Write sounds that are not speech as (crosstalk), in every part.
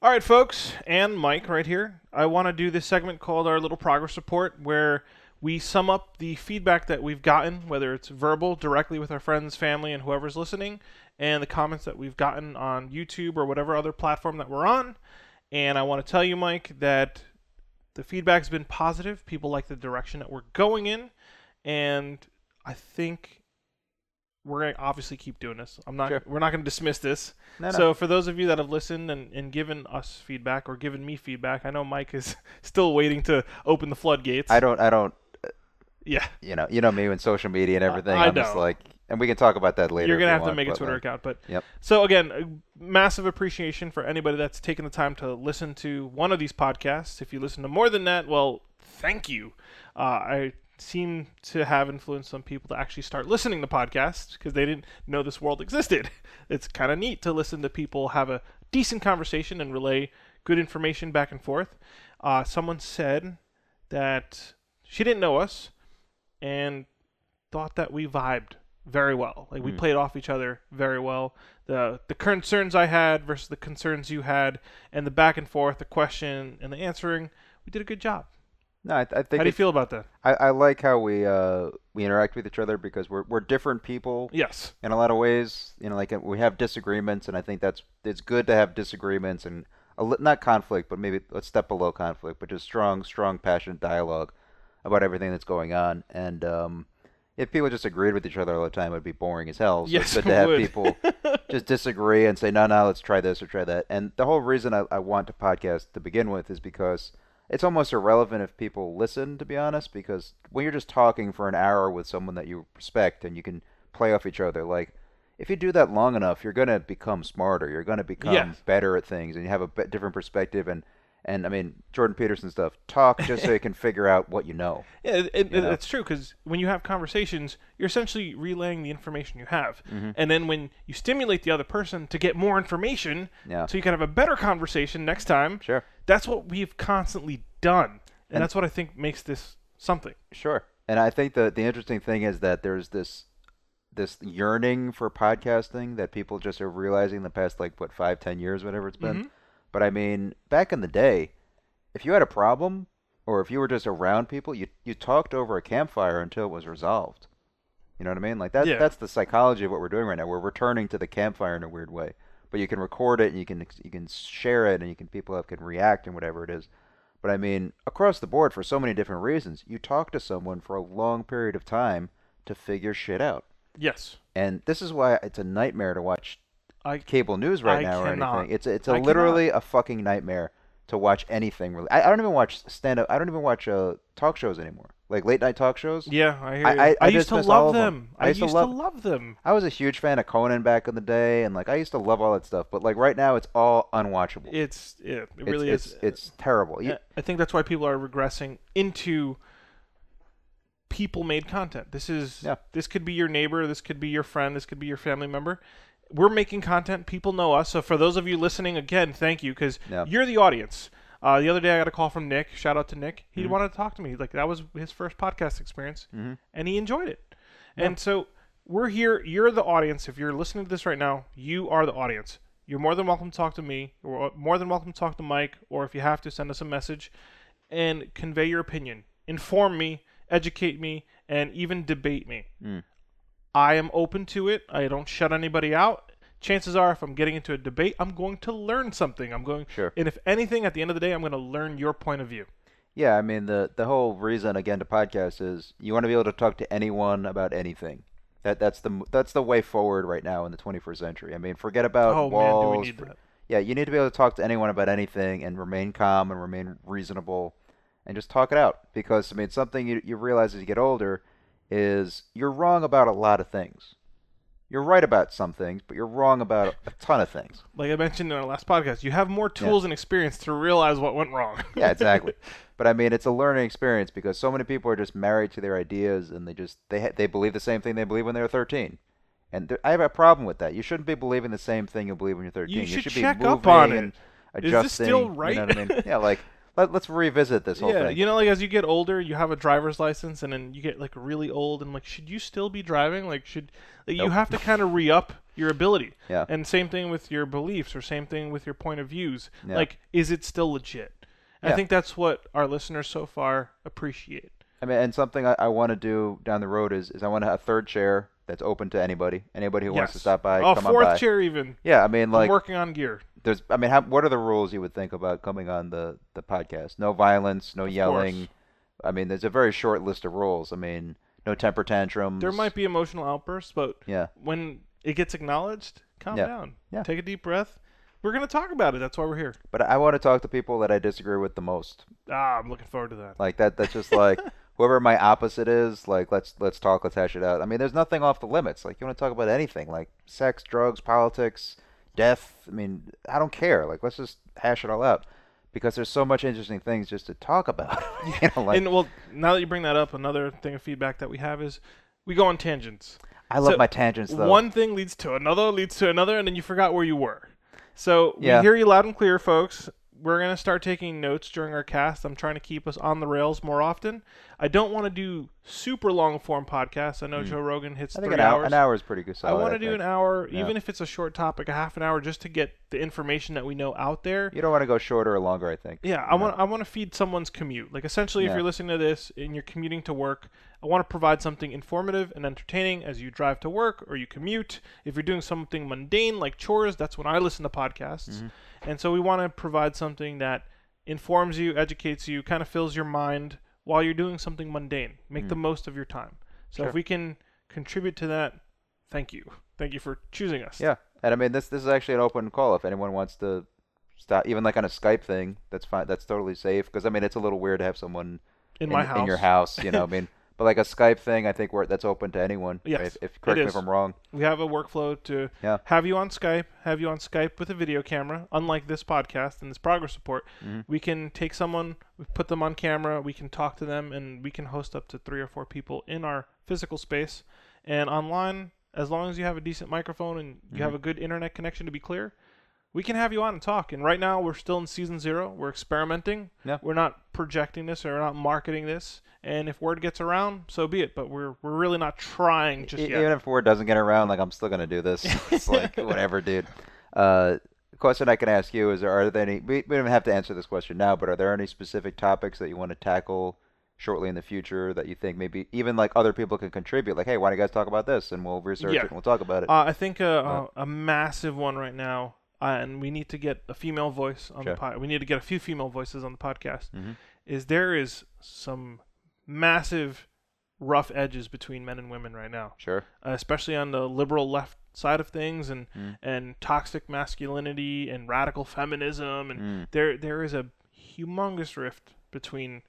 All right, folks, and Mike right here. I want to do this segment called our little progress report where we sum up the feedback that we've gotten, whether it's verbal, directly with our friends, family, and whoever's listening, and the comments that we've gotten on YouTube or whatever other platform that we're on. And I want to tell you, Mike, that the feedback's been positive. People like the direction that we're going in, and I think we're gonna obviously keep doing this. I'm not. Sure. We're not going to dismiss this. No, no. So for those of you that have listened and, and given us feedback or given me feedback, I know Mike is (laughs) still waiting to open the floodgates. I don't. I don't. yeah, (laughs) You know. You know me with social media and everything. I am just like, and we can talk about that later. you're gonna have to make a Twitter like, account. But Yep. so again, a massive appreciation for anybody that's taken the time to listen to one of these podcasts. If you listen to more than that, well, thank you. Uh, I seem to have influenced some people to actually start listening to podcasts because they didn't know this world existed. (laughs) It's kind of neat to listen to people have a decent conversation and relay good information back and forth. Uh, someone said that she didn't know us and thought that we vibed very well. Like we Mm. played off each other very well. The the concerns I had versus the concerns you had, and the back and forth, the question and the answering, we did a good job. No, I, I think How do you feel about that? I, I like how we uh we interact with each other because we're we're different people Yes. in a lot of ways. You know, like uh, we have disagreements, and I think that's it's good to have disagreements and a, not conflict, but maybe a step below conflict, but just strong, strong, passionate dialogue about everything that's going on. And um, if people just agreed with each other all the time, it would be boring as hell. So Yes, it's good to have would. people (laughs) just disagree and say, no, no, let's try this or try that. And the whole reason I, I want to podcast to begin with is because it's almost irrelevant if people listen, to be honest, because when you're just talking for an hour with someone that you respect and you can play off each other, like, if you do that long enough, you're going to become smarter. You're going to become Yes. better at things and you have a bit different perspective. And, and I mean, Jordan Peterson stuff, talk just so you can (laughs) figure out what you know. Yeah, it, it, You know? it's true because when you have conversations, you're essentially relaying the information you have, Mm-hmm. and then when you stimulate the other person to get more information, Yeah. so you can have a better conversation next time. Sure. That's what we've constantly done, and, And- that's what I think makes this something. Sure. And I think the the interesting thing is that there's this this yearning for podcasting that people just are realizing the past like what five ten years whatever it's been. Mhm. But I mean, back in the day, if you had a problem or if you were just around people, you you talked over a campfire until it was resolved. You know what I mean? Like that Yeah. that's the psychology of what we're doing right now. We're returning to the campfire in a weird way. But you can record it and you can you can share it and you can people can react and whatever it is. But I mean, across the board for so many different reasons, you talk to someone for a long period of time to figure shit out. Yes, And this is why it's a nightmare to watch I cable news right I now or anything. It's a, it's cannot. literally a fucking nightmare to watch anything really. I, I don't even watch stand up. I don't even watch uh, talk shows anymore. Like late night talk shows. yeah, I hear I- you. I- I used to love them. them. I I used, used to, to love... love- them. I was a huge fan of Conan back in the day, and like I used to love all that stuff. But like right now, it's all unwatchable. It's yeah, it really it's, is. It's terrible. You- I- I think that's why people are regressing into people-made content. This is Yeah. this could be your neighbor, this could be your friend, this could be your family member. We're making content. People know us. So for those of you listening, again, thank you because Yeah. you're the audience. Uh, the other day, I got a call from Nick. Shout out to Nick. He Mm-hmm. wanted to talk to me. Like that was his first podcast experience, Mhm. and he enjoyed it. And so we're here. You're the audience. If you're listening to this right now, you are the audience. You're more than welcome to talk to me. You're more than welcome to talk to Mike, or if you have to, send us a message and convey your opinion. Inform me, educate me, and even debate me. Mm. I am open to it. I don't shut anybody out. Chances are, if I'm getting into a debate, I'm going to learn something. I'm going, Sure. and if anything, at the end of the day, I'm going to learn your point of view. Yeah, I mean the the whole reason again to podcast is you want to be able to talk to anyone about anything. That that's the that's the way forward right now in the 21st century. I mean, forget about oh walls. man, do we need for- that? Yeah, you need to be able to talk to anyone about anything and remain calm and remain reasonable and just talk it out because I mean something you you realize as you get older is you're wrong about a lot of things. You're right about some things, but you're wrong about a ton of things. Like I mentioned in our last podcast, you have more tools and experience to realize what went wrong. Yeah, (laughs) exactly. but I mean, it's a learning experience because so many people are just married to their ideas and they just they they believe the same thing they believe when they were 13. And I have a problem with that. You shouldn't be believing the same thing you believe when you're 13. You should be check moving up on it. and Is adjusting. this still You know right? what I mean? Yeah, like (laughs) let, let's revisit this whole yeah, thing. you know, like as you get older, you have a driver's license, and then you get like really old, and like, should you still be driving? Like, should like, you have to (laughs) kind of re up your ability. Yeah. And same thing with your beliefs, or same thing with your point of views. Yeah. Like, is it still legit? And I think that's what our listeners so far appreciate. I mean, and something I, I want to do down the road is, is I want to have a third chair that's open to anybody. Anybody who wants to stop by, oh, come on fourth by. chair even. Yeah, I mean, like, I'm working on gear. There's, I mean, how, what are the rules you would think about coming on the, the podcast? No violence, no Of yelling. course. I mean, there's a very short list of rules. I mean, no temper tantrums. There might be emotional outbursts, but Yeah. when it gets acknowledged, calm Yeah. down. Yeah. Take a deep breath. We're gonna talk about it. That's why we're here. But I want to talk to people that I disagree with the most. Ah, I'm looking forward to that. Like that. That's just like (laughs) whoever my opposite is. Like let's let's talk. Let's hash it out. I mean, there's nothing off the limits. Like you want to talk about anything, like sex, drugs, politics, death. I mean, I don't care. Like let's just hash it all out because there's so much interesting things just to talk about. (laughs) you know, like and well, now that you bring that up, another thing of feedback that we have is we go on tangents. I love so my tangents though. One thing leads to another, leads to another, and then you forgot where you were. So Yeah. we hear you loud and clear, folks. We're gonna start taking notes during our cast. I'm trying to keep us on the rails more often. I don't want to do super long form podcasts. I know Joe Rogan hits. I think an hour, an hour is pretty good. I want to do an hour, Yeah. even if it's a short topic, a half an hour, just to get the information that we know out there. You don't want to go shorter or longer. I think. Yeah, I want I want to feed someone's commute. Like essentially, if you're listening to this and you're commuting to work, I want to provide something informative and entertaining as you drive to work or you commute. If you're doing something mundane like chores, that's when I listen to podcasts. Mm-hmm. And so we want to provide something that informs you, educates you, kind of fills your mind while you're doing something mundane. Make the most of your time. So Mm. Sure. if we can contribute to that, thank you. Thank you for choosing us. Yeah, and I mean this this is actually an open call. If anyone wants to stop, even like on a Skype thing, that's fine. That's totally safe. Because I mean, it's a little weird to have someone In my house. in your house. You know, I (laughs) mean, but like a Skype thing, I think we're, that's open to anyone. Yes, If, if correct it me is. if I'm wrong. We have a workflow to Yeah. have you on Skype, have you on Skype with a video camera. Unlike this podcast and this progress report, Mhm. we can take someone, we put them on camera, we can talk to them, and we can host up to three or four people in our physical space. And online, as long as you have a decent microphone and you Mm-hmm. have a good internet connection to be clear, we can have you on and talk. And right now, we're still in season zero. We're experimenting. Yeah. We're not projecting this or we're not marketing this. And if word gets around, so be it. But we're we're really not trying just E- yet. Even if word doesn't get around, like I'm still gonna do this. (laughs) it's like whatever, dude. Uh, question I can ask you is: Are there any? We, we don't have to answer this question now, but are there any specific topics that you want to tackle shortly in the future that you think maybe even like other people can contribute? Like, hey, why don't you guys talk about this? And we'll research Yeah. it and we'll talk about it. Uh, I think a, a, a massive one right now, uh, and we need to get a female voice on Sure. the pod. We need to get a few female voices on the podcast. Mhm. Is there is some massive rough edges between men and women right now, sure. uh, especially on the liberal left side of things, and Mm. and toxic masculinity and radical feminism, and Mm. there there is a humongous rift between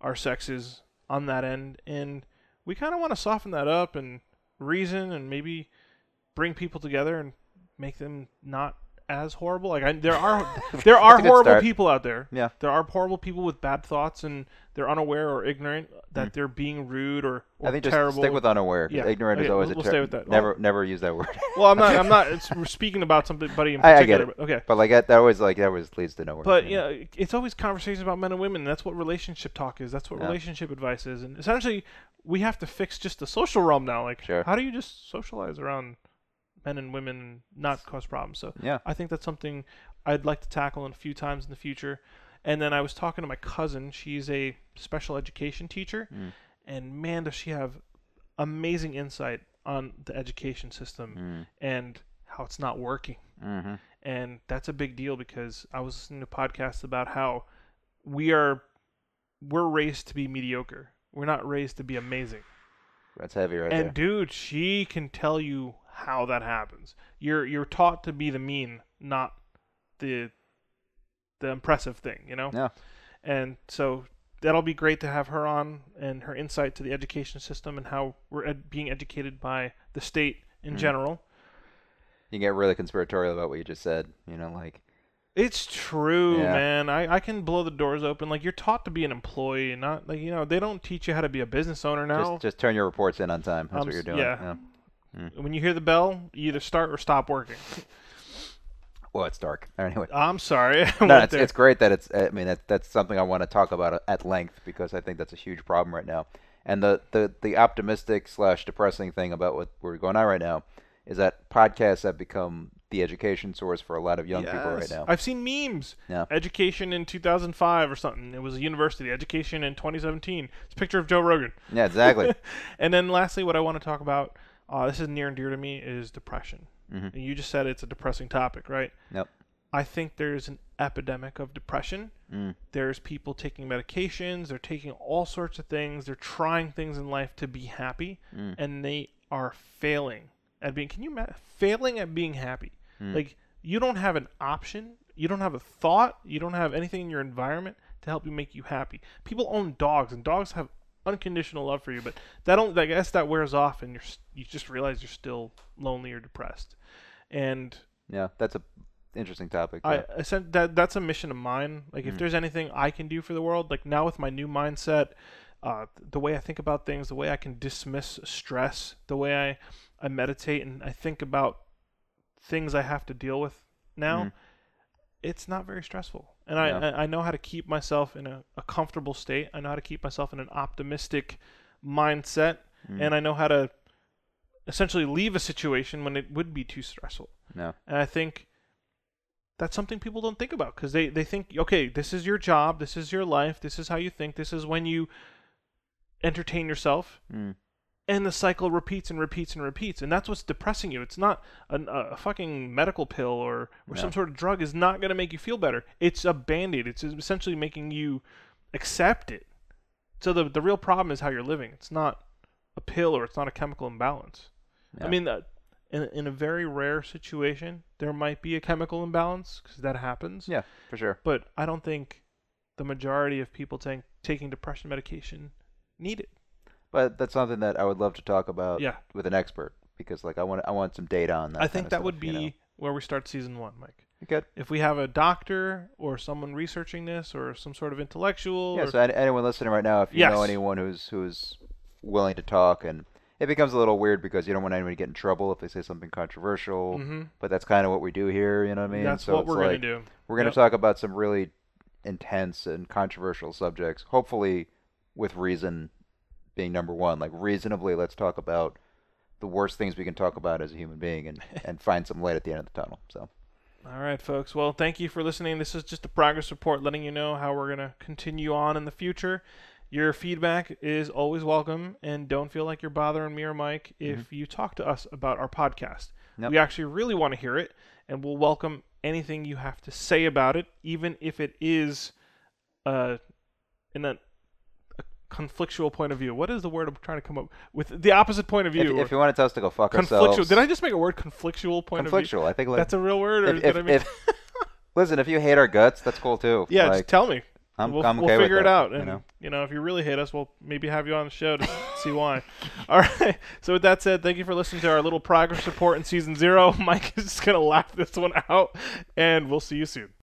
our sexes on that end, and we kind of want to soften that up and reason and maybe bring people together and make them not as horrible. Like I, there are (laughs) there are That's a good horrible start. people out there. Yeah. There are horrible people with bad thoughts and they're unaware or ignorant that Mm. they're being rude or, or I think just terrible. stick with unaware. Yeah. Ignorant is always we'll- a we'll ter- stay with that. Never, never use that word. (laughs) well, I'm not I'm not (laughs) it's, we're speaking about somebody in I- I particular. get it. But, okay. But like that, that always like that always leads to nowhere. But you know? yeah, it's always conversations about men and women. That's what relationship talk is. That's what Yeah. relationship advice is. And essentially, we have to fix just the social realm now. Like, Sure. how do you just socialize around men and women not cause problems? So yeah. I think that's something I'd like to tackle in a few times in the future. And then I was talking to my cousin. She's a special education teacher, Mm. and man, does she have amazing insight on the education system Mm. and how it's not working Mm-hmm. and that's a big deal because I was listening to podcasts about how we are we're raised to be mediocre. We're not raised to be amazing. That's heavy right and there. dude, she can tell you how that happens. You're you're taught to be the mean, not the the impressive thing, you know? Yeah. And so that'll be great to have her on and her insight to the education system and how we're ed- being educated by the state in Mhm. general. You get really conspiratorial about what you just said. You know, like It's true, Yeah. man. I, I can blow the doors open. Like you're taught to be an employee, not like you know they don't teach you how to be a business owner now. just just turn your reports in on time. That's Um, what you're doing. yeah. Hmm. When you hear the bell, you either start or stop working. Well, it's dark. (laughs) Anyway. I'm sorry. (laughs) No, it's, it's great that it's. I mean, that, that's something I want to talk about uh, at length because I think that's a huge problem right now. And the, the, the optimistic slash depressing thing about what we're going on right now is that podcasts have become the education source for a lot of young people right now. I've seen memes. Yeah. Education in 2005 or something. It was a university. Education in 2017. It's a picture of Joe Rogan. Yeah, exactly. (laughs) and then lastly, what I want to talk about, uh, this is near and dear to me, is depression. Mhm. And you just said it's a depressing topic, right? Yep. I think there's an epidemic of depression. Mm. There's people taking medications. They're taking all sorts of things. They're trying things in life to be happy, Mm. and they are failing at being. Can you imagine failing at being happy? Mm. Like you don't have an option. You don't have a thought. You don't have anything in your environment to help you make you happy. People own dogs, and dogs have unconditional love for you, but that don't. I guess that wears off, and you're you just realize you're still lonely or depressed, and Yeah, that's a interesting topic. I. I said that that's a mission of mine. Like, if Mm. there's anything I can do for the world, like now with my new mindset, uh, the way I think about things, the way I can dismiss stress, the way I, I meditate and I think about things I have to deal with now, Mm. it's not very stressful. And I, Yeah. I, I know how to keep myself in a, a comfortable state. I know how to keep myself in an optimistic mindset. Mm. And I know how to essentially leave a situation when it would be too stressful. No. And I think that's something people don't think about because they, they think, okay, this is your job, this is your life, this is how you think, this is when you entertain yourself, Mm. And the cycle repeats and repeats and repeats. And that's what's depressing you. It's not an, a, fucking medical pill or, or No. some sort of drug is not going to make you feel better. It's a band aid, it's essentially making you accept it. So the, the real problem is how you're living. It's not a pill or it's not a chemical imbalance. I mean, uh, in in a very rare situation, there might be a chemical imbalance because that happens. Yeah, for sure. But I don't think the majority of people take, taking depression medication need it. But that's something that I would love to talk about yeah, with an expert because, like, I want I want some data on that. I think that stuff, would be you know? where we start season one, Mike. good. If we have a doctor or someone researching this or some sort of intellectual, Yeah. or, So anyone listening right now, if you know anyone who's who's willing to talk, and it becomes a little weird because you don't want anyone to get in trouble if they say something controversial. Mhm. But that's kind of what we do here. You know what I mean? that's so what we're like, gonna do. We're going to Yep. talk about some really intense and controversial subjects, hopefully with reason being number one. Like, reasonably, let's talk about the worst things we can talk about as a human being and, (laughs) and find some light at the end of the tunnel. So, All right, folks. Well, thank you for listening. This is just a progress report letting you know how we're going to continue on in the future. Your feedback is always welcome, and don't feel like you're bothering me or Mike if you talk to us about our podcast. Yep. We actually really want to hear it, and we'll welcome anything you have to say about it, even if it is uh, in a, a conflictual point of view. What is the word I'm trying to come up with? The opposite point of view. if you want to tell us to go fuck conflictual. ourselves, Did I just make a word? Conflictual point of view. conflictual. I think like, That's a real word, or if, did if, I make? if- (laughs) listen, if you hate our guts, that's cool too. yeah, like, just tell me. I'm, we'll, I'm we'll okay with figure it that, out, you and know? if you really hate us, we'll maybe have you on the show to (laughs) see why. All right. So with that said, thank you for listening to our little progress report in season zero. (laughs) Mike is just gonna laugh this one out, and we'll see you soon.